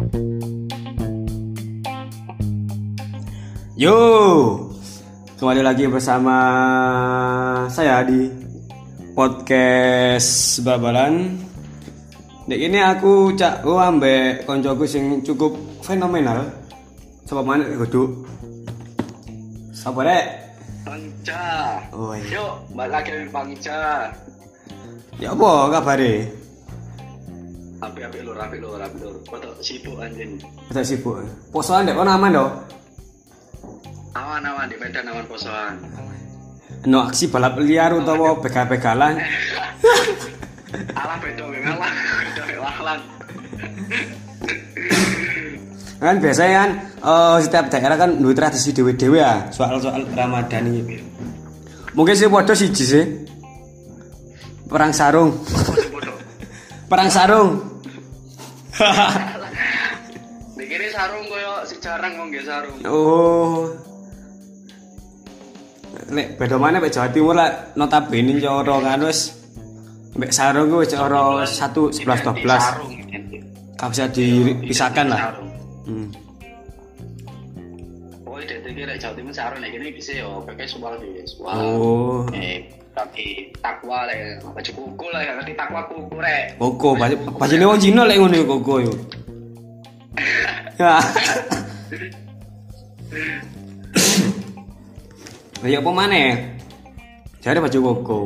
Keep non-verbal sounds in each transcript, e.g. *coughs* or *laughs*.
Yo, kembali lagi bersama saya di podcast Babalan. Dek ini aku cak oh ambek koncoku sing cukup fenomenal. Coba mana kudu? Sapa dek? Panca. Oh. Yuk, balik lagi dengan Panca. Ya apa kabare? Api-api lur, api lur, api lur. Tak sibuk anjing. Kita sibuk. Posoan dek kono aman dong. Awan-awan di Medan awan posoan. No aksi balap liar utawa begal-begalan. *laughs* Alah bedo lah. Bedo memang kan biasanya kan eh, setiap daerah kan duwe tradisi dewe-dewe ya soal-soal Ramadan ini. Mungkin sih podo siji sih. Perang sarung. Perang sarung. Dikira sarung koyo si jarang nggih sarung. oh. Lek beda mana mek Jawa Timur lah notabene cara kan wis mek sarung wis cara 1 11 12. Sarung. Gak bisa dipisahkan lah. Sarung. Hmm. Identik kira Jawa Timur sarung nek kene bisa yo pakai suwal di suwal. Oh. Eh, tapi takwa lah, baju kuku lah, gak ngerti takwa kuku rek. Koko, bajune wong Cina lek ngono koko yo. Ya. *laughs* Ya apa maneh? Jare baju koko.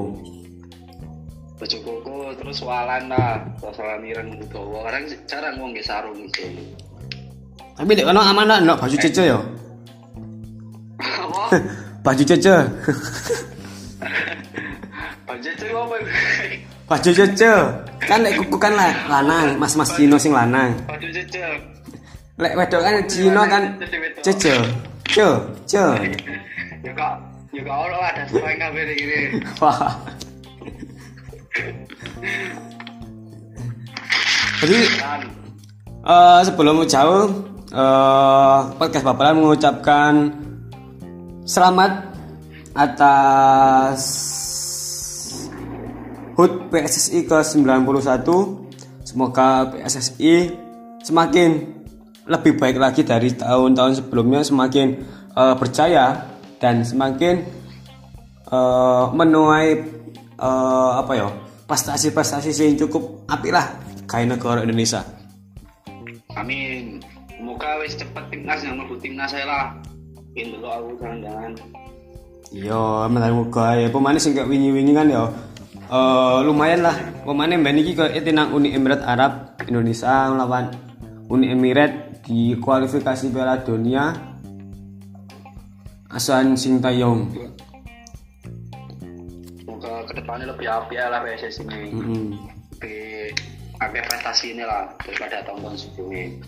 baju koko terus walan lah walan ireng gawa kadang jarang wong sarung gitu Tapi dek kono aman lah, ndok baju cece yo. Baju cece. baju itu apa Baju cece. Kan lek kuku kan lah lanang, mas-mas Cina sing lanang. baju cecil Lek wedok kan Cina kan cece. Ce, ce. ya kok ya kok ora ada selain kabeh iki Wah. Jadi Eh, sebelum jauh, eh, podcast Bapalan mengucapkan selamat atas HUT PSSI ke-91. Semoga PSSI semakin lebih baik lagi dari tahun-tahun sebelumnya, semakin eh, berjaya dan semakin eh, menuai eh, apa ya prestasi-prestasi yang cukup apik lah kayak negara Indonesia. amin semoga wis cepet timnas yang mlebu timnas saya lah pin dulu aku jangan-jangan Iya, menurut muga ya pemain sing kayak wingi-wingi kan ya eh, lumayan lah. Pemain mbak niki ke itu nang Uni Emirat Arab Indonesia melawan Uni Emirat di kualifikasi Piala Dunia Asan Sintayong. semoga ke depannya lebih api lah PSSI ini. Lebih pakai prestasi ini lah daripada tahun-tahun sebelumnya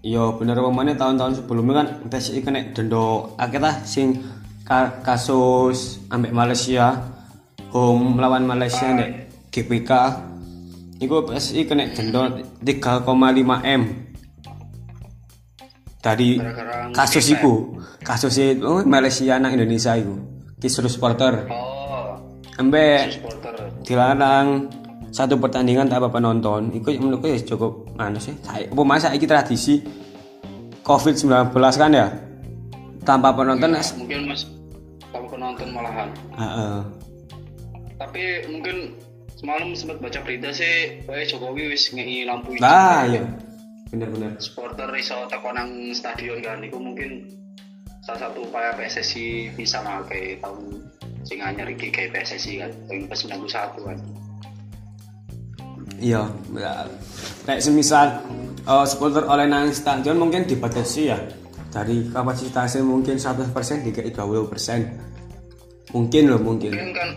Iya bener pemainnya tahun-tahun sebelumnya kan PSI kena dendo akhirnya sing ka- kasus ambek Malaysia home melawan Malaysia nek GPK Iku PSI kena dendo 3,5 M. Dari kasus ngefans. iku kasus itu Malaysia nang Indonesia iku kisruh supporter oh. Ambek supporter dilarang satu pertandingan tanpa penonton. Itu menurutku ya cukup anu sih saya apa masa ini tradisi covid 19 kan ya? Tanpa penonton Ya, mungkin mas kamu penonton malahan. Heeh. tapi mungkin semalam sempat baca berita sih kayak Jokowi wis ngei lampu hijau nah iya. Bener-bener supporter iso teko nang stadion kan. Itu mungkin salah satu upaya PSSI bisa pakai tahun sing anyar iki kayak PSSI kan tahun ke 91 kan iya. Ya. kayak semisal eh, supporter oleh nang stadion mungkin dibatasi ya. Dari kapasitasnya mungkin 100% dikai 20% mungkin loh mungkin. Mungkin kan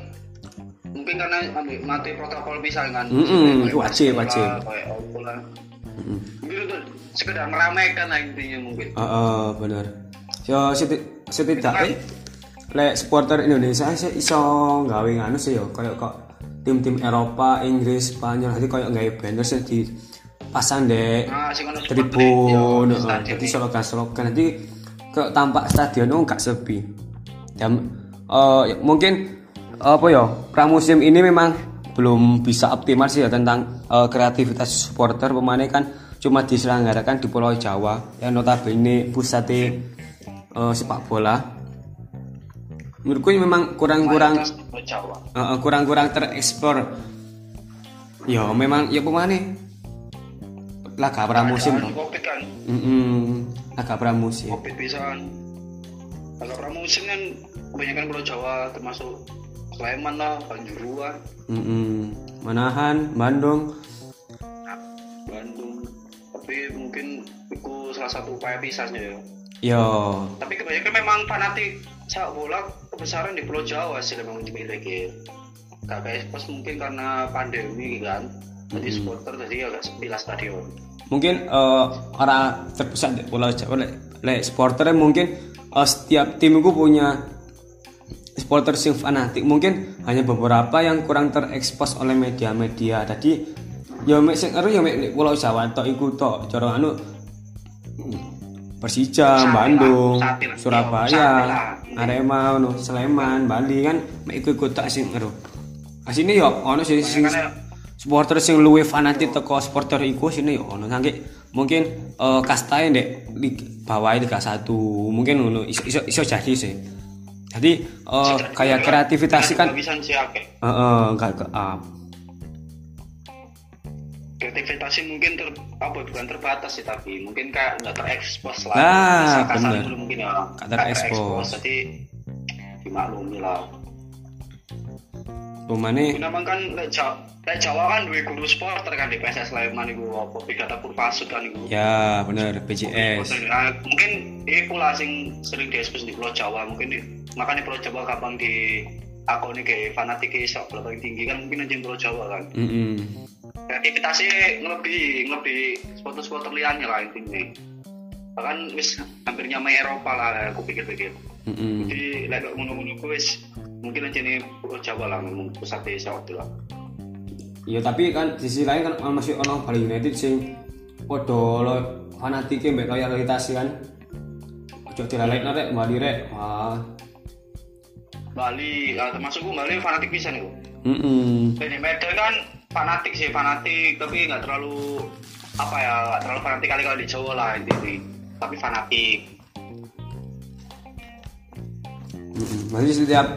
mungkin karena mati protokol bisa kan. Mm-mm, Kayak wajib, wajib. lah mungkin sekedar meramaikan lah intinya mungkin. Heeh, bener. Yo seti- setidaknya lek supporter Indonesia sih iso gawe nganu sih yo kayak kok tim-tim Eropa, Inggris, Spanyol. Jadi kayak gawe banner sih di pasang deh nah tribun, jadi slogan-slogan. Nanti ke tampak stadion itu nggak sepi. Dan eh, ya, mungkin apa ya pramusim ini memang belum bisa optimal sih ya tentang eh, kreativitas supporter. Pemainnya kan cuma diselenggarakan di Pulau Jawa. Yang notabene pusatnya uh, sepak bola menurutku ini memang kurang-kurang uh, kurang-kurang tereksplor. Ya memang ya pemane laga pramusim. Kan? Mm -mm, laga pramusim. Covid bisa agak pramusim kan kebanyakan Pulau Jawa termasuk Sleman lah Panjuruan mm -mm. Manahan Bandung. Bandung. Tapi mungkin itu salah satu upaya pisahnya ya. Yo. Tapi kebanyakan memang fanatik sepak bola kebesaran di Pulau Jawa sih memang dimiliki gak kayak pas mungkin karena pandemi kan. Jadi supporter jadi agak sepi lah stadion. Mungkin eh, orang terpusat di Pulau Jawa le, le supporternya mungkin eh, setiap tim itu punya supporter sing fanatik. Mungkin hanya beberapa yang kurang terekspos oleh media-media. Tadi ya mek sing ero ya mek di Pulau Jawa tok iku tok. Cara anu Persija, Bandung. Surabaya. Arema, no, Sleman, Bali kan mek iku ikut tak sing ero. Asine yo ono sing sing Makanya- supporter sing luwih fanatik teko supporter iku sini yo ono sange mungkin eh kastae ndek lig bawah Liga 1 mungkin ngono iso, iso, iso jadi sih jadi eh kayak kreativitas kan bisa sih akeh heeh enggak ke up kreativitas mungkin ter apa bukan terbatas sih tapi mungkin kayak nggak terekspos lah. Nah, kasar bener. dulu mungkin ya. Nggak terekspos. jadi dimaklumi lah. Pemane memang kan lek Jawa, lek Jawa kan dua guru supporter kan di PSS Sleman itu apa Pigata Purpasut kan itu ya bener BJS Nah, mungkin itu lah sing sering diekspos di Pulau Jawa mungkin di- makanya Pulau Jawa kapan di aku nih kayak fanatik sok paling tinggi kan mungkin aja Pulau Jawa kan. Mm -mm. Kreativitasnya lebih lebih supporter-supporter liannya lah intinya bahkan wis hampir nyamai Eropa lah aku pikir-pikir Mm -mm. jadi lek ngono-ngono ku wis mungkin aja nih Jawa lah memang pusatnya sok lah ya tapi kan di sisi lain kan masih ono Bali United sing podo lo fanatike mbek loyalitas kan ojo dilalekno rek Bali rek wah Bali ah, termasuk gue Bali fanatik bisa nih gua. mm -mm. Jadi Medan kan fanatik sih fanatik tapi nggak terlalu apa ya nggak terlalu fanatik kali kalau di Jawa lah intinya tapi fanatik. Berarti setiap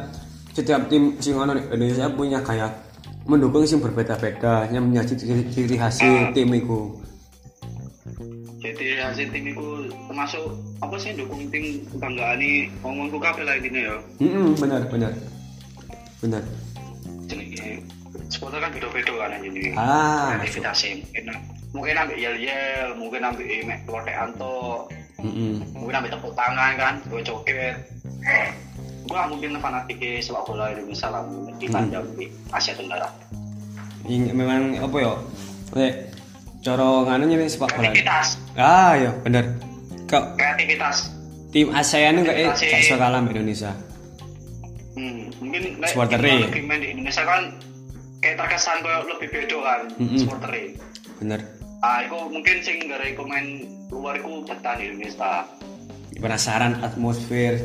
setiap tim sing ono Indonesia punya kayak mendukung sing berbeda-beda yang menjadi ciri, ciri hasil tim iku. jadi hasil tim itu termasuk apa sih dukung tim kebanggaan ini ngomongku kabel lah intinya ya Mm benar benar. Benar. jadi supporter kan beda-beda kan jadi Ah, aktivitasnya mungkin mungkin ambil yel yel mungkin ambil mek lotek anto Mm-mm. mungkin ambil tepuk tangan kan gue joget gua mungkin fanatik sepak bola Indonesia lah di Tanjung di Asia Tenggara Ing- memang apa ya? Lek cara nganu nih sepak bola. kreativitas Ah, ya benar. Kok kreativitas tim ASEAN enggak eh gak kalah Indonesia. hmm, mungkin Supporter lebih main di Indonesia kan kayak terkesan kayak lebih beda kan Mm-mm. supporter e. Bener. ah itu mungkin sing gara iku main luar iku betah di Indonesia Penasaran atmosfer.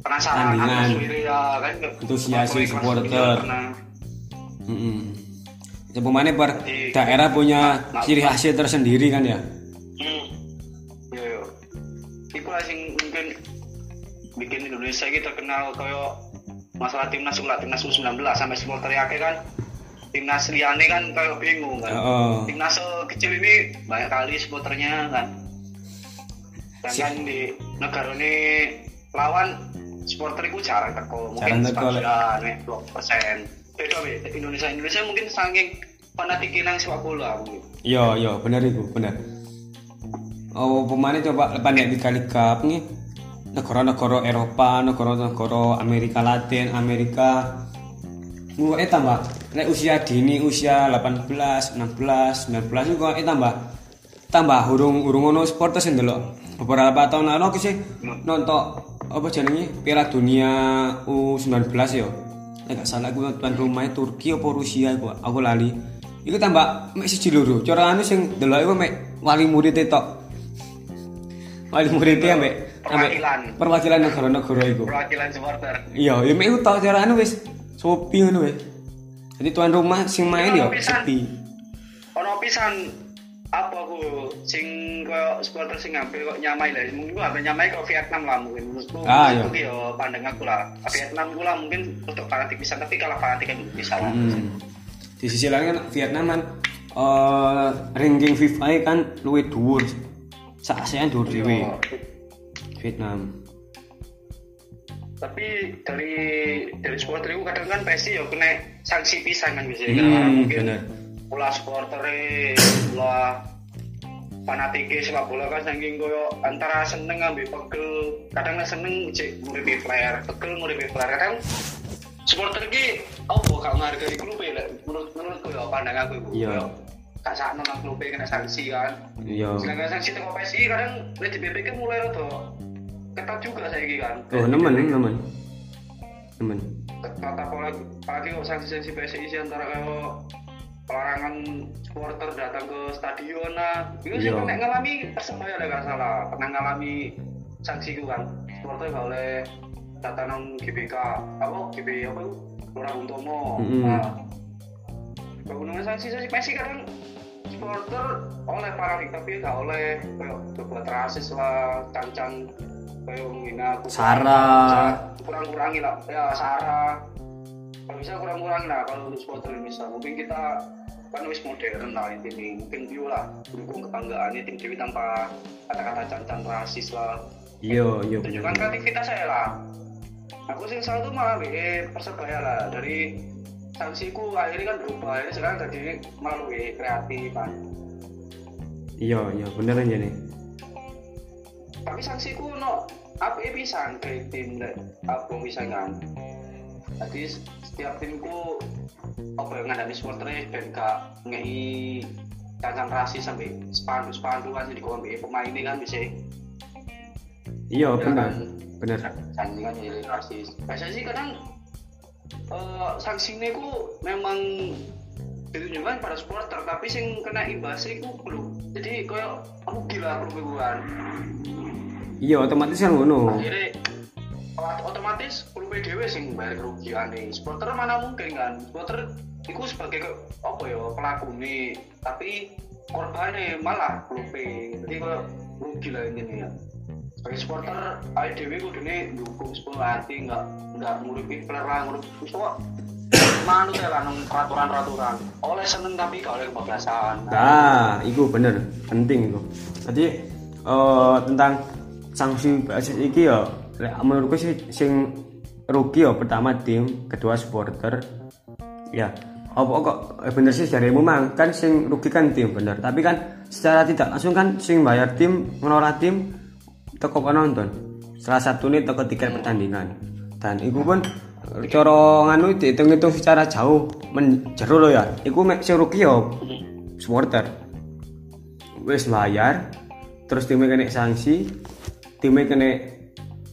penasaran Tandingan. atmosfer ya kan Antusiasi supporter. pernah. Mm-mm. Ya pemainnya per Jadi- daerah punya Nah, ciri khasnya tersendiri kan ya. Hmm. Yo yo. Iku lah sing mungkin bikin Indonesia kita kenal kayak masalah timnas lah timnas U19 sampai supporter kan timnas liane kan kayak bingung kan. Heeh. Timnas kecil ini banyak kali supporternya kan. Dan kan di negara ini lawan supporter itu jarang teko mungkin sebagian dua persen. Beda Be. Indonesia Indonesia mungkin saking fanatikin nang sepak bola mungkin. Iya, iya, benar itu, benar. Oh, pemainnya coba lepas lihat di kali cup nih. Negara-negara Eropa, negara-negara Amerika Latin, Amerika. Gua eh tambah, lek usia dini, usia 18, 16, 19 itu eh tambah tambah hurung hurung ono supporter sih dulu beberapa tahun lalu aku sih nonton apa jenenge? Piala Dunia U19 yo. Nek gak salah aku tuan rumahnya Turki apa Rusia aku aku lali. Iku tambah mek siji loro. Cara anu sing delok iku mek wali murid tok. Wali murid ambek ambek Perwakilan. perwakilan negara-negara iku. Perwakilan supporter. iya ya mek tok cara anu wis sepi ngono wis jadi tuan rumah sing main yo Ono pisan. sepi Ono pisan apa aku sing koyo supporter sing ngambil kok nyamai lah mungkin gua ambil nyamai kok Vietnam lah mungkin menurutku Ah, itu yo pandang aku lah Vietnam gua lah mungkin untuk fanatik bisa tapi kalau fanatik kan bisa lah Hmm. Di sisi lain kan Vietnam kan eh, ranking FIFA -nya kan luwih dhuwur. Sak ASEAN dhuwur dhewe. Vietnam. tapi dari dari supporter itu kadang kan pasti yo kena sanksi pisan kan bisa Hmm, mungkin bener. ulah supporter ulah fanatik sepak bola kan saking koyo antara seneng ambil pegel kadang lah seneng cek nguripi player pegel nguripi player kadang supporter ki apa gak menghargai klub ya menurut menurutku ya pandang aku ibu Iya. gak sakno nang klub kena sanksi kan Iya. sedangkan sanksi teko PSI kadang di BPK mulai rada ketat juga saya kan Oh, nemen, nemen. Nemen. ketat apalagi apalagi kok sanksi-sanksi PSI sih antara kalau pelarangan supporter datang ke stadion nah itu sih Iya. pernah ngalami persebaya lah gak salah. Pernah ngalami sanksi itu kan. Supporter gak boleh datang nang GBK apa GB apa itu? Lurah Untomo Mm-mm. nah penggunaan sanksi sanksi PSI kadang supporter oleh paranik tapi gak oleh. Berbuat rasis lah cancang kayak menghina aku Sara. kurang-kurangi lah. Ya Sara kalau bisa kurang-kurangi lah kalau untuk supporter bisa mungkin kita kan wis modern lah ini mungkin view lah. Dukung kebanggaan tim Dewi tanpa kata-kata cancang rasis lah. Iya, iya. tunjukkan kreativitas saya lah. Aku sih salah tuh malah WE persebaya lah. Dari sanksiku akhirnya kan berubah ini sekarang jadi malah WE kreatif kan. Iya, iya, bener aja nih. tapi sanksiku no apa bisa ke tim apa bisa kan jadi setiap timku apa yang ngadani supporternya dan gak ngei cancang rasis sampai spandu spandu kan jadi kawan pemain ini kan bisa. Iya, bener. Bener. sanksi kan jadi rasis. Biasanya sih kadang eh, sanksinya ku memang ditunjukkan pada supporter tapi sing kena imbasnya ku belum jadi kayak aku gila perburuan Iya, otomatis kan ngono. akhirnya ot- otomatis klub dhewe sing bayar kerugian nih supporter mana mungkin kan? Supporter itu sebagai apa ya pelaku nih tapi korbannya malah klub jadi kok rugi lah ini ya sebagai supporter ayo dewi kudune dukung sepenuh hati nggak nggak nguripi player lah ngurip wis kok. Manut ya lah peraturan-peraturan. Oleh seneng tapi gak oleh kebablasan. Nah, itu bener, penting itu. Jadi eh, tentang sanksi PSSI iki ya menurutku sih sing rugi ya pertama tim, kedua supporter. Ya, apa kok eh, bener sih jarimu mang kan sing rugi kan tim bener, tapi kan secara tidak langsung kan sing bayar tim, ngelola tim toko penonton. Salah satu nih toko tiket pertandingan. Dan itu pun eh, cara nganu dihitung-hitung secara jauh menjero lo ya. Mek sing rugi ya supporter wis bayar terus timnya kena sanksi timnya kena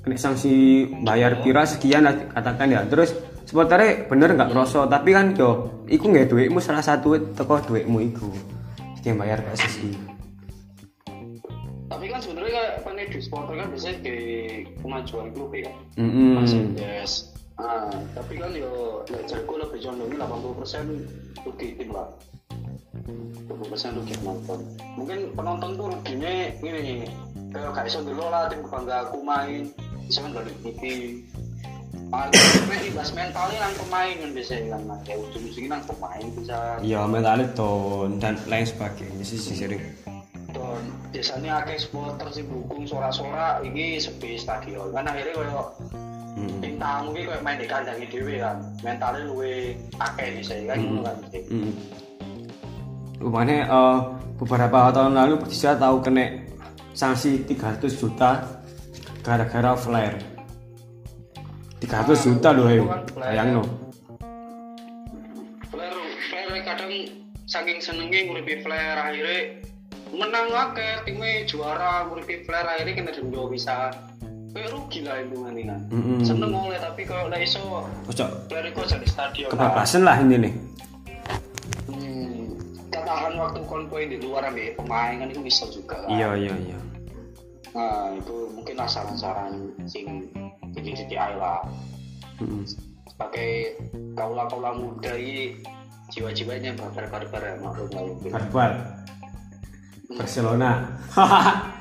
kena sanksi bayar pira sekian lah, katakan ya terus supporternya bener nggak kroso tapi kan yo iku nggak duitmu salah satu teko duitmu iku yang bayar PSSI tapi kan sebenarnya kayak pengen supporter kan biasanya di kemajuan klub ya mm Mercedes. Nah, tapi kan yo lek jarku lebih condongnya 80% rugi tim lah. 20% rugi penonton. Mungkin penonton tuh ruginya ini kayak gak iso dulu lah tim kebangga aku main. Bisa kan dari TV. Main ibas mentalnya nang pemain kan biasanya kan. Nah, ya ujung-ujungnya nang pemain bisa. Ya mentalnya down dan lain sebagainya sih sih sering biasanya akeh supporter sih dukung sorak-sorak ini sepi stadion. Kan akhirnya kayak mm tim tamu ki koyo main di kandang dhewe kan. Mentalnya luwe akeh bisa kan ngono kan Mm. Rupanya eh, beberapa tahun lalu Persija tahu kena sanksi 300 juta gara-gara flare. 300 juta loh ayo. Bayang no. flare flare kadang saking senengnya nguripi flare akhirnya menang akeh timnya juara nguripi flare akhirnya kena denda bisa kayak rugi lah itu kan Mm-mm. seneng oleh tapi kalau lah iso flare kok jadi stadion kebablasan lah ini nih. hmm, tahan waktu konvoy di luar ambil pemain kan itu bisa juga kan. Iya iya iya. Nah, itu mungkin lah saran-saran sing jadi CTI lah. Mm-mm. Sebagai kaula-kaula muda ini jiwa-jiwanya barbar-barbar ya maklum lah. Barbar. Barcelona. *laughs*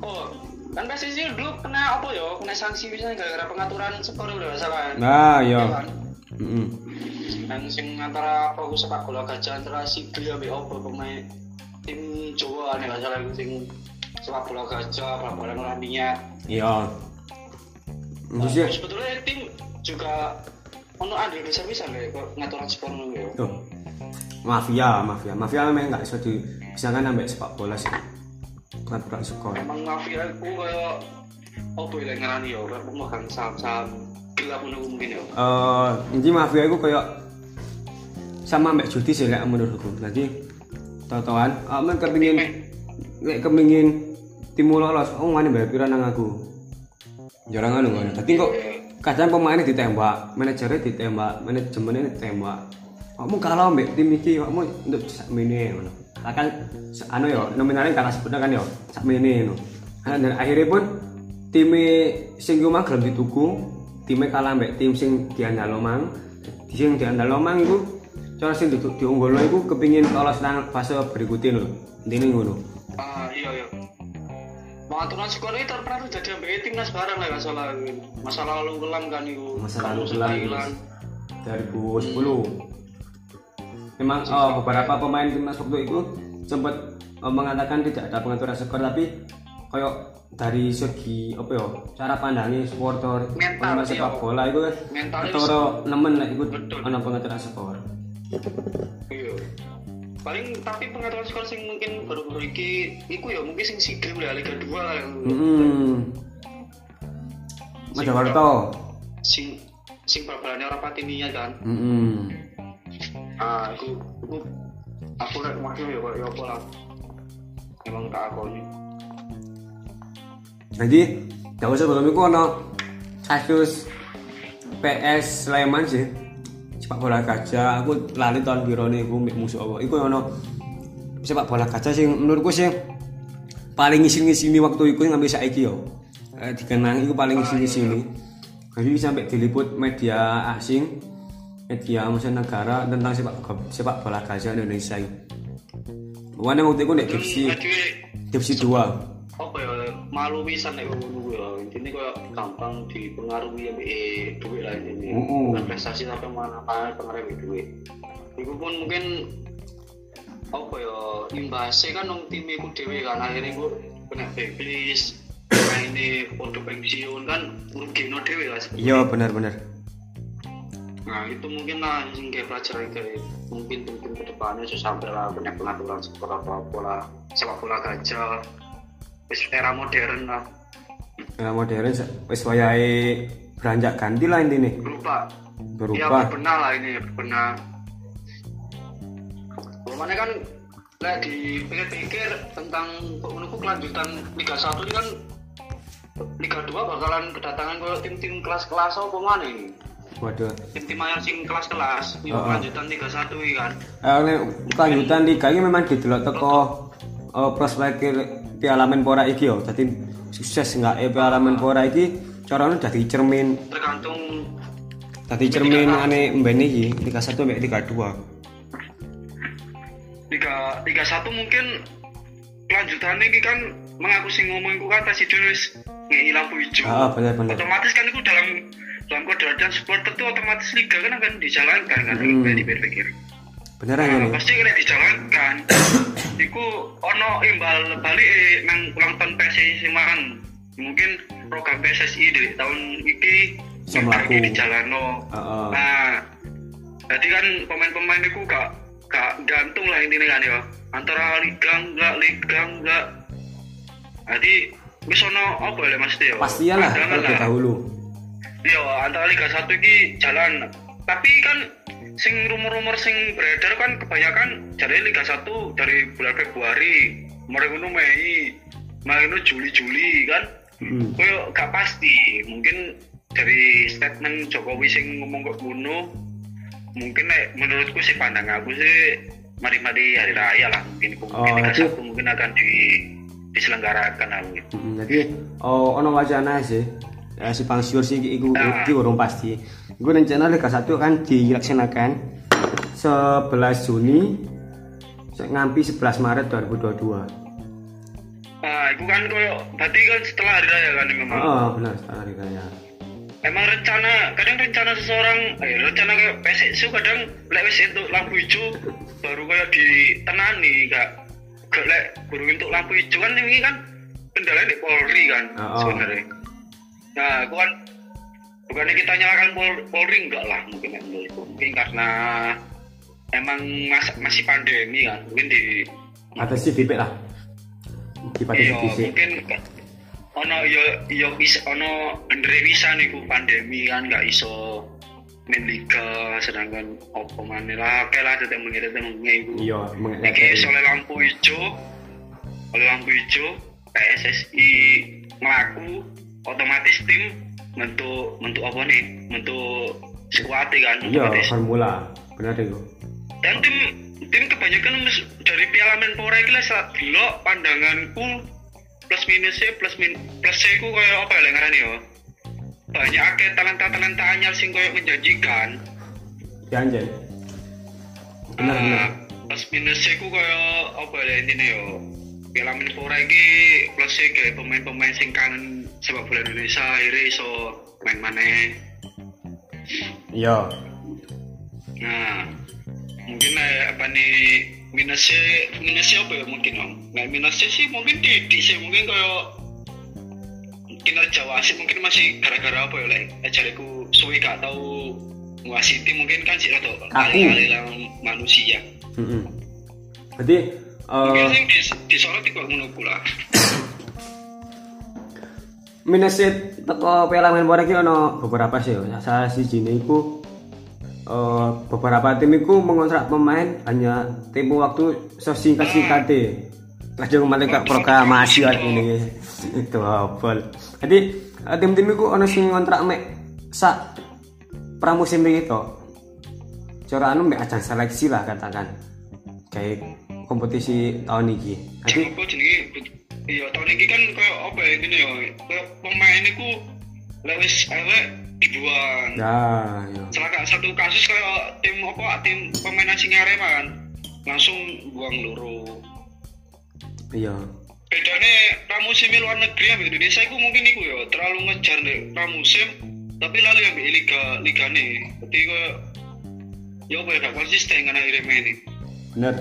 oh kan PSSI dulu kena apa ya kena sanksi misalnya gara-gara pengaturan skor udah salah Nah, iya. kan Heeh. Dan sing antara apa sepak bola gajah antara Sigli ambek apa pemain tim Jawa nih gak salah sing sepak bola gajah sepak bola Nuraninya Iya. Terus ya, sebetulnya tim juga ono andil besar bisa nggak kok ngaturan skor ngono ya tuh. Mafia, mafia. Mafia memang nggak bisa di bisa kan sampai sepak bola sih. Ngaturan skor. emang mafia aku kayak apa ya ngarani ya kayak pemegang saham-saham gila pun mungkin ya Eh, ini mafia itu kayak sama mbak judi sih lek menurutku. Jadi totoan, aman kepingin lek kepingin tim lolos, oh ngene bayar pira nang aku. Jarang anu ngono. Tapi kok kadang pemainnya ditembak, manajernya ditembak, manajemennya ditembak. Kamu kalah mbak tim iki, kamu untuk sak mene ngono. Akan anu yo nominalnya kalah sebenarnya kan yo sak mene ngono. Nah, Dan akhirnya pun tim sing yo mang gelem dituku, timnya kalah mbak tim sing diandalo mang. Sing diandalo mang iku cara sing duduk diunggulno iku kepingin lolos nang fase berikutnya lho. Intine ngono. ah iya iya. Pengaturan skor itu pernah terjadi sampai timnas barang lah nggak salah. Masa lalu kelam kan itu Masa lalu kelam, Thailand. 2010 memang oh, beberapa pemain timnas waktu itu sempat oh, mengatakan tidak ada pengaturan skor tapi kayak dari segi apa ya cara pandangnya supporter Mental, pemain sepak iya. bola itu Mentalnya atau nemen lah ikut ana pengaturan skor iya. Paling tapi pengaturan skor sing mungkin baru-baru iki iku ya mungkin sing sigil ya Liga 2 lah. Hmm. Mojokerto. sing sing bal-balannya orang Patinia kan. Hmm. Ah itu itu aku lihat wakil ya kok ya apa lah. Emang tak aku jadi jauh sebelum itu ada kasus PS Sleman sih sepak bola gajah aku lali tahun biru nih aku mbek musuh apa. Itu ono sepak bola gajah sih menurutku sih paling ngisin-ngisini waktu itu ngambil saiki yo. Eh, dikenang itu paling ngisin-ngisini. jadi sampai diliput media asing media mancanegara tentang sepak sepak bola di Indonesia Pokoknya waktu itu nek divisi jadi divisi dua. apa ya malu pisan nek ngono ya intine koyo gampang dipengaruhi ambek duit lah ini bukan prestasi tapi mana pengaruh duit. Iku pun mungkin apa ya imbasnya kan nong tim iku dhewe kan. Akhirnya iku kena blacklist nah ini untuk pensiun kan rugi no dhewe lah iya benar-benar nah itu mungkin lah sing kayak pelajaran kayak mungkin mungkin ke depannya susah sampai lah banyak pengaturan sepak bola sepak bola gajah wis era modern lah Era modern wis wayahe beranjak ganti lah intine. berubah Berubah. ya berbenah lah ini berbenah Mana kan lah dipikir-pikir tentang menurutku kelanjutan Liga 1 ini kan Liga 2 bakalan kedatangan kalau tim-tim kelas-kelas apa mana ini Waduh. tim-tim ayam sing kelas-kelas ini Oh, oh. kelanjutan Liga 1 ini kan Eh kelanjutan liga iki memang didelok teko eh, prospek Piala Menpora iki yo. Dadi sukses enggak eh Piala Menpora iki carane dadi cermin tergantung dadi cermin ane mbene iki Liga 1 mbek Liga 2. Liga Liga 1 mungkin kelanjutannya ini kan mengaku sing ngomong itu kan wis ngei lampu hijau Ah, benar benar. otomatis kan itu dalam dalam kodratan supporter tuh otomatis liga kan akan dijalankan kan Hmm. hmm. Beneran nah, pasti kena dijalankan *coughs* iku ono imbal balik eh, nang ulang tahun PSSI sing mang mungkin program PSSI di tahun iki Bisa mlaku. di Jalano Heeh. nah jadi kan pemain-pemain itu gak gak gantung lah intinya kan ya antara liga enggak liga enggak jadi wis ono apa ya mas Tio Pastinya lah Cadangan terlebih dahulu. Iya, antara Liga 1 ini jalan. Tapi kan sing rumor-rumor sing beredar kan kebanyakan dari Liga 1 dari bulan Februari, kemarin Mei, kemarin itu Juli-Juli kan. Heeh. Koyo gak pasti. Mungkin dari statement Jokowi sing ngomong kok ngono, mungkin nek menurutku sih pandang aku sih mari-mari hari raya lah mungkin Oh, mungkin Liga itu- 1 mungkin akan di diselenggarakan lah mungkin. Mm, jadi oh ono wacana sih ya, si Syur sih iku Ah. iki urung pasti. Iku rencana Liga 1 kan dilaksanakan 11 Juni ngampi 11 Maret 2022 nah itu kan koyo berarti kan setelah hari raya kan memang oh benar setelah hari raya. Emang rencana kadang rencana seseorang eh rencana kayak PSSU kadang lek wis untuk lampu hijau baru kayak ditenani gak gak lek baru untuk lampu hijau. Kan ini kan kendala di Polri kan Oh, oh. sebenarnya nah itu kan bukannya kita nyalakan Pol Polri enggak lah mungkin menurutku. Mungkin karena emang mas masih pandemi kan mungkin di atau si Vipek lah. Di iya sih mungkin ono yo yo bisa ono bener bisa nih pandemi kan nggak iso main liga sedangkan opo mana lah. Oke lah tetap mengirim mengirim ibu. Iya mengenai oleh lampu hijau. Oleh lampu hijau PSSI melaku otomatis tim bentuk bentuk apa nih? Bentuk skuad kan iya formula benar itu. Dan tim tim kebanyakan dari Piala Menpora iki lah saat delok pandanganku plus minusnya plus min plusnya ku kayak apa ya ngarani yo? Banyak akeh talenta talenta anyar sing kayak menjanjikan. Ya anjay. Benar Ah, benar. plus minusnya ku kayak apa ya intinya yo? Piala Menpora iki plusnya kayak pemain-pemain sing kangen sepak bola Indonesia akhirnya iso main maneh iya Nah, mungkin eh, apa nih minusnya minusnya apa ya mungkin om? Nah minusnya sih mungkin di, di sih mungkin kayak kinerja wasit mungkin masih gara-gara apa ya lah? Ajariku suwe gak tahu wasiti mungkin kan sih atau Kaku. kali lah manusia. Mm-mm. Berarti Mungkin eh sih dis, disorot kok menunggu lah. *coughs* minusnya teko Piala Menpora iki ono beberapa sih. ya. Salah siji iku eh beberapa tim iku mengontrak pemain hanya tempo waktu sesingkat-singkatnya. Kadang kembali ke proklamasi ini itu apa? Jadi eh, tim-tim iku ono sing ngontrak mek sak pramusim to. Cara anu mek ajang seleksi lah katakan. Kayak kompetisi tahun ini. Jadi iya tahun ini kan kayak apa ya gini ya kayak pemain itu lewis elek dibuang. ya, ya. Selaka satu kasus kayak tim apa tim pemain asing Arema kan langsung buang loro. Iya. Bedanya pramusim luar negeri ambil Indonesia itu mungkin itu ya terlalu ngejar deh pramusim tapi lalu ambil liga liga nih. Berarti kayak ya apa ya gak konsisten akhirnya main ini. Bener.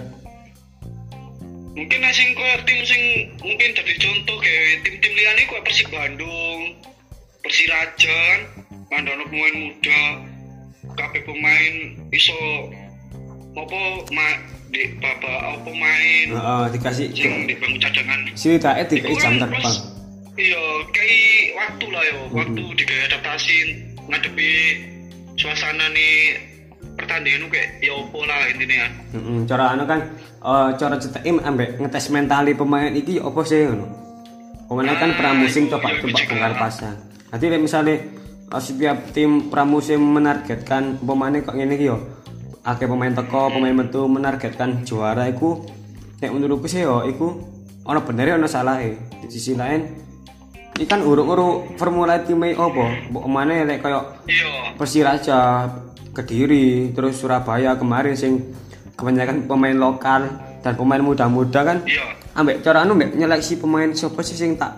Mungkin asing kayak tim sing mungkin jadi contoh kayak tim-tim liane kayak Persib Bandung, Persiraja kan, mandono pemain muda, kabeh pemain iso apa ma di bapak apa pemain Heeh, dikasih sing di bangku cadangan. Si tak Iku jam kan terbang. iya kayak waktu lah yo waktu digaya adaptasi ngadepi suasana nih pertandingan kayak ya opo lah intinya kan cara anu kan eh cara cetek im ambek ngetes mentali pemain iki ya apa sih ngono. Pemain kan pramusim iku, coba coba bongkar pasang. Nanti misalnya eh, setiap tim pramusim menargetkan pemainnya kok iki yo. Akeh pemain teko, pemain metu menargetkan juara iku nek menurutku sih yo iku ono bener ono salah Di sisi lain iki kan uruk-uruk formula tim apa? Mbok mana lek koyo iya Persiraja, Kediri, terus Surabaya kemarin sing kebanyakan pemain lokal dan pemain muda-muda kan. Iya. Ambek cara anu mbek nyeleksi pemain siapa sih sing tak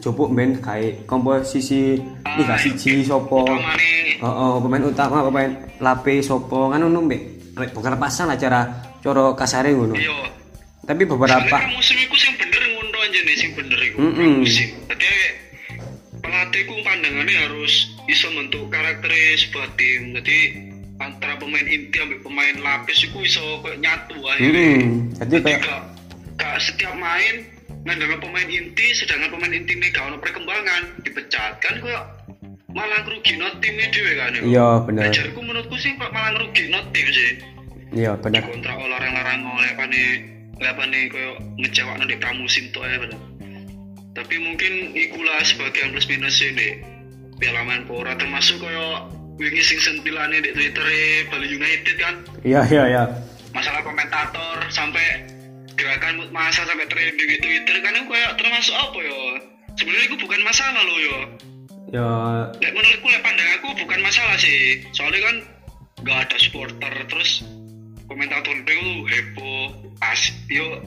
jupuk ben kayak komposisi Liga siji sopo oh, oh, pemain utama pemain lape sopo kan anu mbek mbek bongkar pasang lah cara cara kasare ngono. Iya. Tapi beberapa Sebenarnya musim itu sing bener ngono aja nih sing bener iku. Mm-mm. musim. Jadi pelatih ku pandangannya harus bisa bentuk karakter sebuah tim jadi antara pemain inti ambil pemain lapis itu bisa kayak nyatu akhirnya. Hmm, jadi kayak gak, gak setiap main ngandalkan pemain inti sedangkan pemain inti ini gak ada perkembangan dipecat. Kan kayak malah rugi no timnya dewe kan ya? Iya bener. Ajarku menurutku sih kok malah rugi no tim sih. Iya bener. Kontrak larang-larang oleh pane oleh pane koyo ngecewakno di pramusim tuh ya bener. Tapi mungkin ikulah sebagian plus minus ini Piala Menpora termasuk koyo wingi sing sentilane di Twitter Bali United kan. Iya iya iya. Masalah komentator sampai gerakan masa sampai trending di Twitter kan kayak termasuk apa ya sebenarnya itu bukan masalah loh yo. Ya. Lek menurutku lek pandanganku bukan masalah sih. Soalnya kan nggak ada supporter terus komentator itu heboh as yo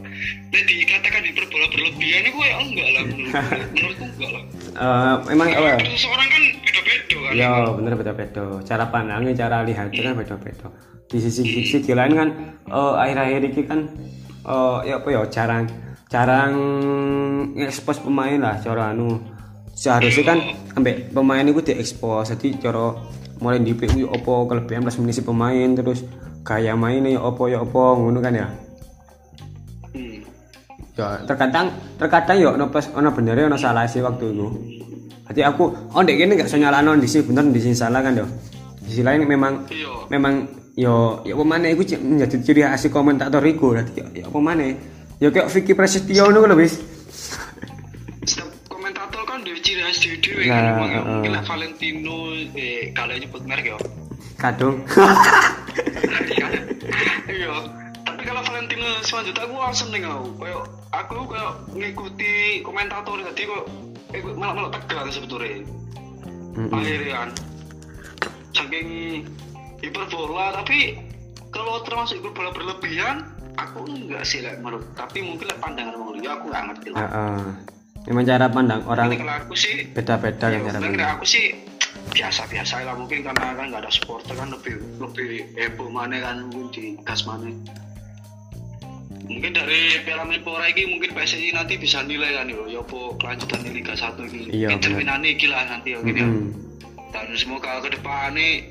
nek dikatakan hiperbola berlebihan itu ya enggak lah menurut *laughs* menurutku enggak lah. Eh, memang apa? seseorang kan beda-beda kan? Ya bener beda-beda. Cara pandangnya, cara lihatnya kan beda-beda. Di sisi sisi lain kan eh, akhir-akhir ini kan eh, ya apa ya jarang jarang ekspos pemain lah cara anu. Seharusnya kan ambek pemain itu diekspos jadi cara mulai di PU apa kelebihan plus minus pemain terus gaya mainnya ya apa ya apa ngono kan ya? Hmm. ya terkadang terkadang ya ono pas ono bener ono salah sih waktu itu. Jadi aku oh dek ini gak so nyalano di sini bener di sini salah kan yo di sisi lain memang iya. memang yo ya pemane iku cik menjadi ciri khas komentator iku. Dadi ya, ya pemane ya kayak Vicky Prasetyo ngono lho wis setiap komentator kan dari ciri khas dewi Nah, kan ya. uh. Valentino eh kalau nyebut merek ya. Kadung *laughs* iya. Tapi kalau Valentino selanjutnya aku langsung nih aku kayak aku kayak ngikuti komentator tadi kok eh, malah malah tegang sebetulnya. Mm-mm. akhirnya kan saking hiperbola tapi kalau termasuk hiperbola berlebihan aku enggak sih lah menurut. Tapi mungkin lah pandangan orang aku nggak ngerti lah Heeh. memang cara pandang orang aku sih beda-beda kan ya, cara pandang. aku sih biasa-biasa lah mungkin karena kan nggak ada supporter kan lebih lebih heboh mana kan mungkin di gas mana. Mungkin dari Piala Menpora ini mungkin PSSI nanti bisa nilai kan yo yo po kelanjutan di Liga 1 ini. Iya, cerminan ini lah nanti ya gini ya. Mm-mm. dan semoga ke depan nih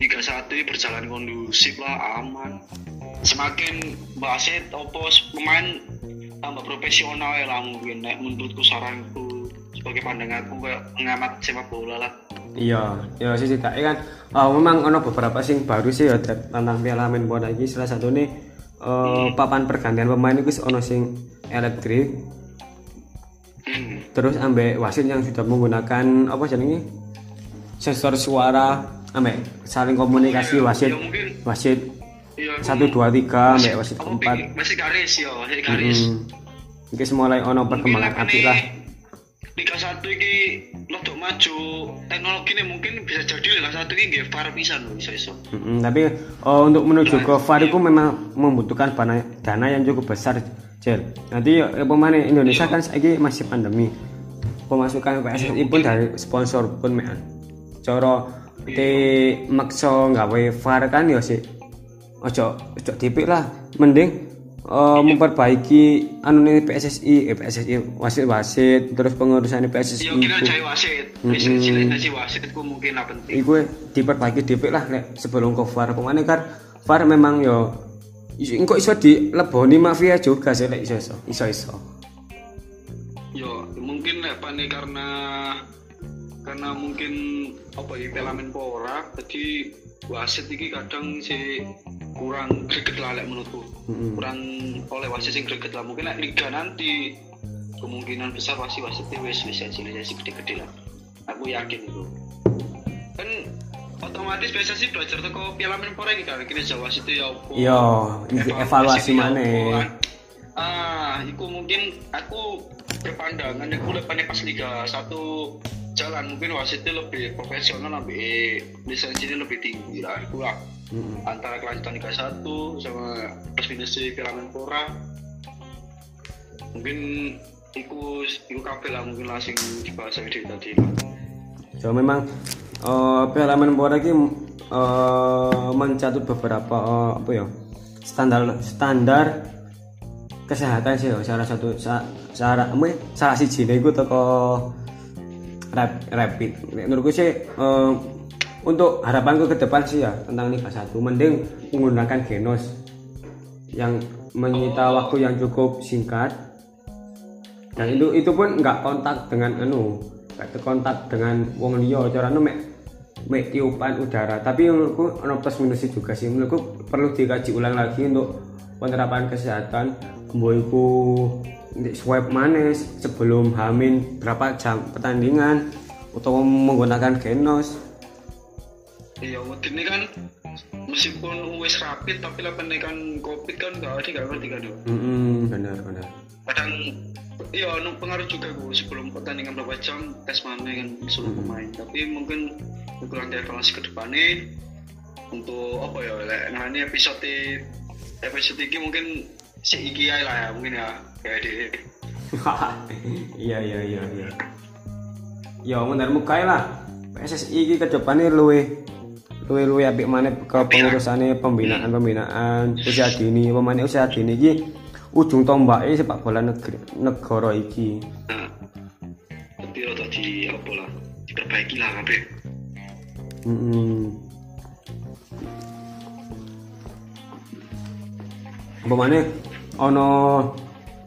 Liga 1 ini berjalan kondusif lah aman. Semakin basit opos pemain tambah profesional ya lah mungkin. Nek menurutku saranku sebagai pandanganku kayak pengamat sepak bola lah. Iya ya sih tak kan oh, memang ono beberapa sing baru sih ya tentang Piala Menpora iki. Salah satu nih eh, papan pergantian pemain itu ono sing elektrik hmm. terus ambek wasit yang sudah menggunakan apa jenenge? Sensor suara ambek saling komunikasi wasit ya mungkin. wasit. Ya satu dua tiga ambek wasit bikin- masih garis ya masih garis. Hmm. Iki mulai ono perkembangan apik lah Liga 1 ini untuk maju teknologi ini mungkin bisa jadi Liga 1 ini nggak VAR pisan loh bisa iso. Mm-mm, tapi oh, untuk menuju ke VAR itu memang membutuhkan dana, dana yang cukup besar Jel. nanti ya, pemain Indonesia kan saiki masih pandemi. Pemasukan PSSI pun dari sponsor pun mean coro di makso gawe VAR kan ya sih ojo ojo tipik lah mending eh, memperbaiki anu nih PSSI eh, PSSI wasit wasit terus pengurusan PSSI ya kira jaya wasit. Cilik wasit itu mungkin lah penting. Iku diperbaiki dipik lah lek sebelum ke VAR. Pemane kan VAR memang yo engko iso dileboni mafia juga sih lek iso iso iso iso. Yo mungkin lah Pak, nih karena karena mungkin apa ya Piala Menpora jadi wasit ini kadang si kurang greget lah lek menurutku. Mm-mm. kurang oleh wasit yang greget lah. Mungkin lek liga nanti kemungkinan besar wasit wasit wis wis spesialisasi gede-gede lah. Aku yakin itu. Kan otomatis biasa sih belajar teko Piala Menpora ini kan kini Jawa wasit ya apa Yo, evaluasi ya kan. ah itu mungkin aku berpandangan aku lepas pas Liga satu jalan. Mungkin wasitnya lebih profesional lebih lisensinya lebih tinggi lah itu lah Mm-mm. antara kelanjutan Liga 1 sama plus minus Piala Menpora. Mungkin iku iku kabeh lah mungkin langsung dibahas di tadi. Lah So memang eh Piala Menpora iki eh mencatut beberapa eh, apa ya standar standar kesehatan sih salah satu sa, salah apa ya, salah siji iku teko rap, rapid. Menurutku sih eh, untuk harapanku ke depan sih ya tentang Liga 1 mending menggunakan genos yang menyita waktu yang cukup singkat. Dan itu itu pun nggak kontak dengan anu nggak kontak dengan wong liya. Caranya mek mek tiupan udara. Tapi menurutku ono plus minusnya juga sih. Menurutku perlu dikaji ulang lagi untuk penerapan kesehatan. Di swab mana sebelum hamin berapa jam pertandingan atau menggunakan genos. Iya ini kan meskipun wis rapid tapi lah pendekan covid kan gak ada gak ngerti kan Mm-mm, benar benar kadang iya nu pengaruh juga gue sebelum pertandingan berapa jam tes mana kan seluruh pemain tapi mungkin nanti evaluasi ke depannya untuk apa ya nah ini episode episode ini mungkin si iki ae lah ya mungkin ya kayak di *laughs* iya iya iya iya. Ya bener mukai lah. PSSI iki ke depannya luwe luwe luwe apik mana ke pengurusannya pembinaan pembinaan usia dini pemain usia dini iki ujung tombaknya sepak bola negeri negara iki. Nah tapi rada di apa lah diperbaiki lah kabeh Hmm. Pemane ono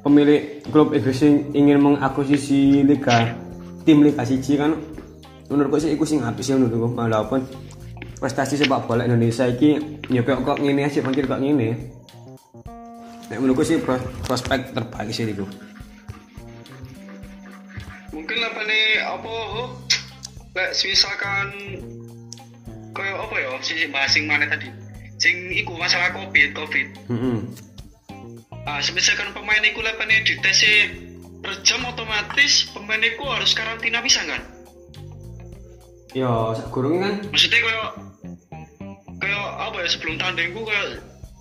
pemilik klub Inggris ingin mengakuisisi liga tim liga siji kan. Menurutku sih iku sing apik sih menurutku. Walaupun prestasi sepak bola Indonesia iki ya kok kok ngene sih pikir kok ngene. Nek menurutku sih pro- prospek terbaik sih itu. mungkin apa nih apa lek misalkan kayak apa ya si bahasing mana tadi sing iku masalah covid covid. Heeh. ah misalkan pemain iku lek nih dites per jam otomatis pemain iku harus karantina bisa kan? Ya sak gurunge kan? Maksudnya kayak kayak apa ya sebelum tanding gua kayak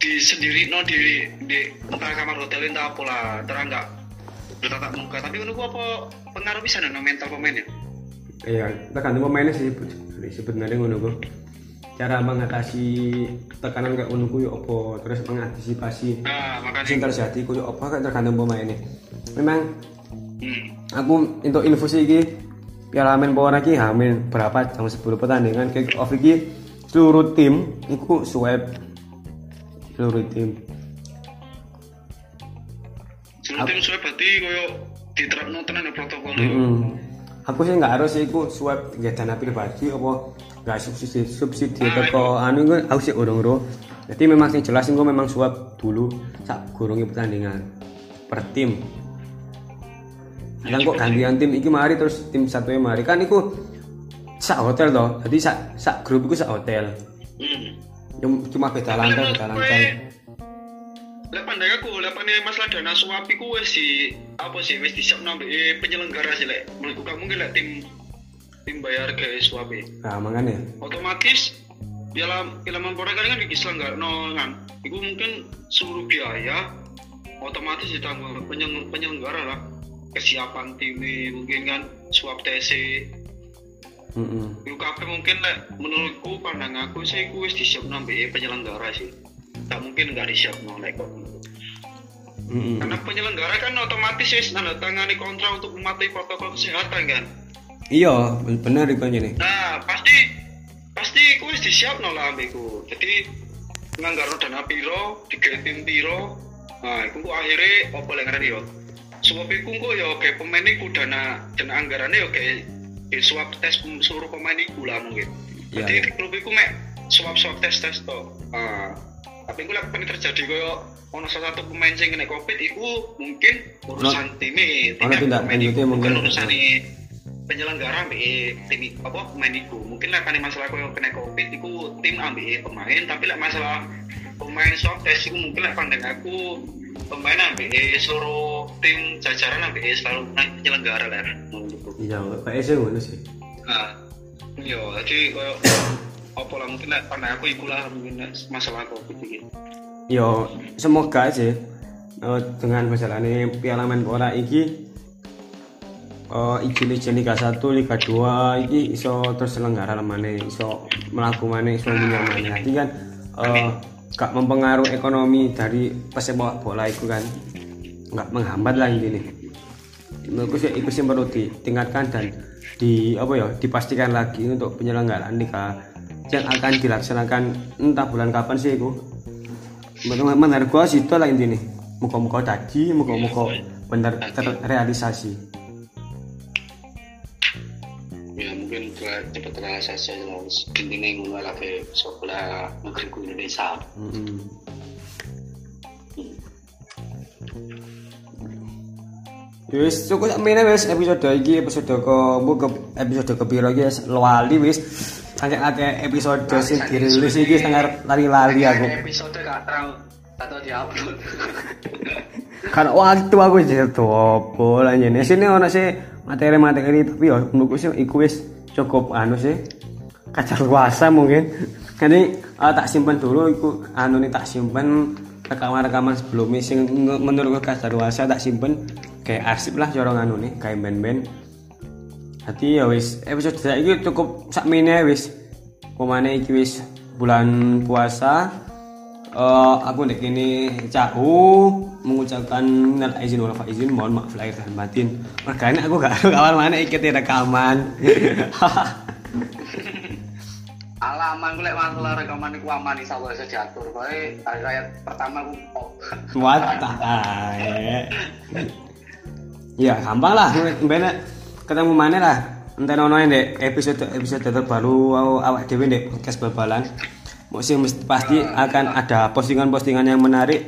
di sendiri no di di entah kamar hotel entah apa lah terang nggak bertatap muka. Tapi menurut gua apa pengaruh bisa no mental pemainnya? Iya, tergantung pemainnya sih sebenarnya ku. Cara mengatasi tekanan kayak ngono ku ya apa, terus mengantisipasi nah sing terjadi ku ya apa? Kan tergantung pemainnya. Memang hmm. aku untuk info sih iki Piala Menpora iki hamin berapa? Jam sebelum pertandingan. Kick off iki seluruh tim iku swab seluruh tim. Seluruh tim sudah berarti koyo diterapno tenan ya protokol Mm-mm. Aku sih nggak harus sih iku swab ya dana pribadi apa nggak subsidi subsidi teko anu iku aku sih urung ro. Jadi memang sing jelas iku memang swab dulu sak gurunge pertandingan per tim. Kan kok gantian tim iki mari terus tim satu mari kan iku sak hotel toh. Jadi sak sak grup iku sak hotel. Hmm. Cuma- beda lantai, beda lantai. Lek pandai aku, lek pandai masalah dana suap iku wis di apa sih wis disiapno mbek eh, penyelenggara sih lek. Menurutku gak mungkin lek tim tim bayar ke suap Nah, makanya. Otomatis Piala Piala Menpora kan kan diselenggara no kan. Iku mungkin seluruh biaya otomatis ditanggung penyeleng- penyelenggara lah. Kesiapan tim mungkin kan suap TC. Iku kabeh mungkin lek menurutku pandang aku sih iku wis disiapno mbek penyelenggara sih. Tak mungkin nggak disiapno lek kok. Heeh. Karena penyelenggara kan otomatis wis nanda tangani kontrak untuk mematuhi protokol kesehatan kan. Iya, bener iku nih. Nah, pasti pasti iku wis disiapno lah ambiku. Jadi nganggarno dana piro, digawe tim piro. Nah, iku akhirnya apa lek ngarani yo. Sebab iku yo kayak pemain iku dana dana anggarannya yo kayak di swab tes seluruh pemain iku lah mungkin. Iya, Jadi di klub iku mek swab swab tes tes to. Ah, tapi lek pernah terjadi koyo ono salah satu pemain sing kena covid iku mungkin urusan tim ono tindak lanjutnya mungkin. urusan penyelenggara ambil tim i- apa pemain iku mungkin lah kan masalah koyo kena covid iku tim ambil pemain tapi lah masalah pemain swab test iku mungkin lah pandang aku pemain ambil seluruh tim jajaran ambil selalu naik penyelenggara lah. Iya, kayak sih ngono sih. nah iya jadi koyo apa lah mungkin lah pandang aku iku lah mungkin lah masalah covid iki Yo, semoga aja eh, dengan berjalannya Piala Menpora iki eh iki Liga Liga 1, Liga 2 iki iso terselenggara lemane, iso mlaku maneh, iso menyang maneh. Nanti kan eh gak mempengaruhi ekonomi dari pesepak bola itu kan. Nggak menghambat lah ini menurutku sih itu sih perlu ditingkatkan dan di apa ya dipastikan lagi untuk penyelenggaraan Liga yang akan dilaksanakan entah bulan kapan sih itu menurut gua sih itu lah intinya. Muka-muka tadi muka-muka benar terrealisasi mungkin telah cepat terrealisasi lah. Intinya ngono lah ke sekolah negeri Indonesia. Mm-mm. Wis cukup sakmene wis. Episode iki episode ke bu ke episode ke piro iki wis? Lali wis. Akeh akeh episode sing dirilis iki setengah lali-lali aku. episode gak atau diupload. *laughs* Kan waktu aku jadi apa lah sini ono sih materi-materi tapi ya menurutku sih iku wis cukup anu sih kacar luasa mungkin. Jadi eh, tak simpen dulu iku anu nih tak simpen rekaman-rekaman sebelumnya sing menurut kadar luasa tak simpen kayak arsip lah corong anu nih kayak band-band. Hati ya wis episode saiki cukup sakmene wis. Pemane iki wis bulan puasa. Eh, aku ndek kene cahu mengucapkan minal izin wal faizin mohon maaf lahir dan batin. Makanya aku gak *laughs* kawan mana ikut rekaman. *laughs* Ala aman gue lek masalah rekaman iku aman insya Allah bisa diatur. Hari raya pertama gue pop. Watak Ya gampang lah. Mbena ketemu mana lah. Enten ono ndek. Episode episode terbaru aw- awak dhewe ndek. Podcast bal-balan. Mesti mesti pasti akan ada postingan-postingan yang menarik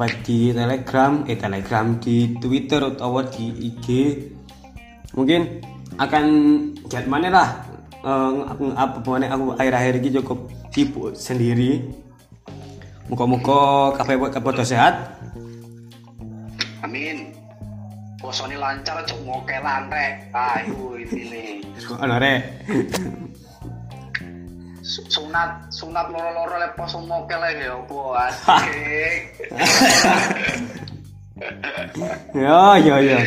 baik di Telegram, eh Telegram di Twitter atau di IG. Mungkin akan lihat mana lah eh, apa mana aku akhir-akhir ini cukup sibuk sendiri. Muka-muka kafe buat kafe sehat. Amin. Posone lancar cok moke lantai. Ayo ini nih. Ono rek. *laughs* Su- Sunat sunat loro-loro lek poso moke lagi ya opo asik. *laughs* Yo yo yo.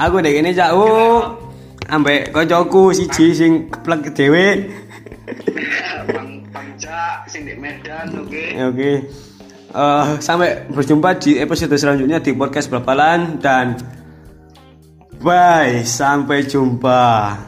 Aku dek ini jauh ambek koncoku siji sing keplek dhewe. Bang Bangja sing di Medan oke. Ya, Oke. Eh, sampai berjumpa di episode selanjutnya di podcast Bapalan dan bye sampai jumpa.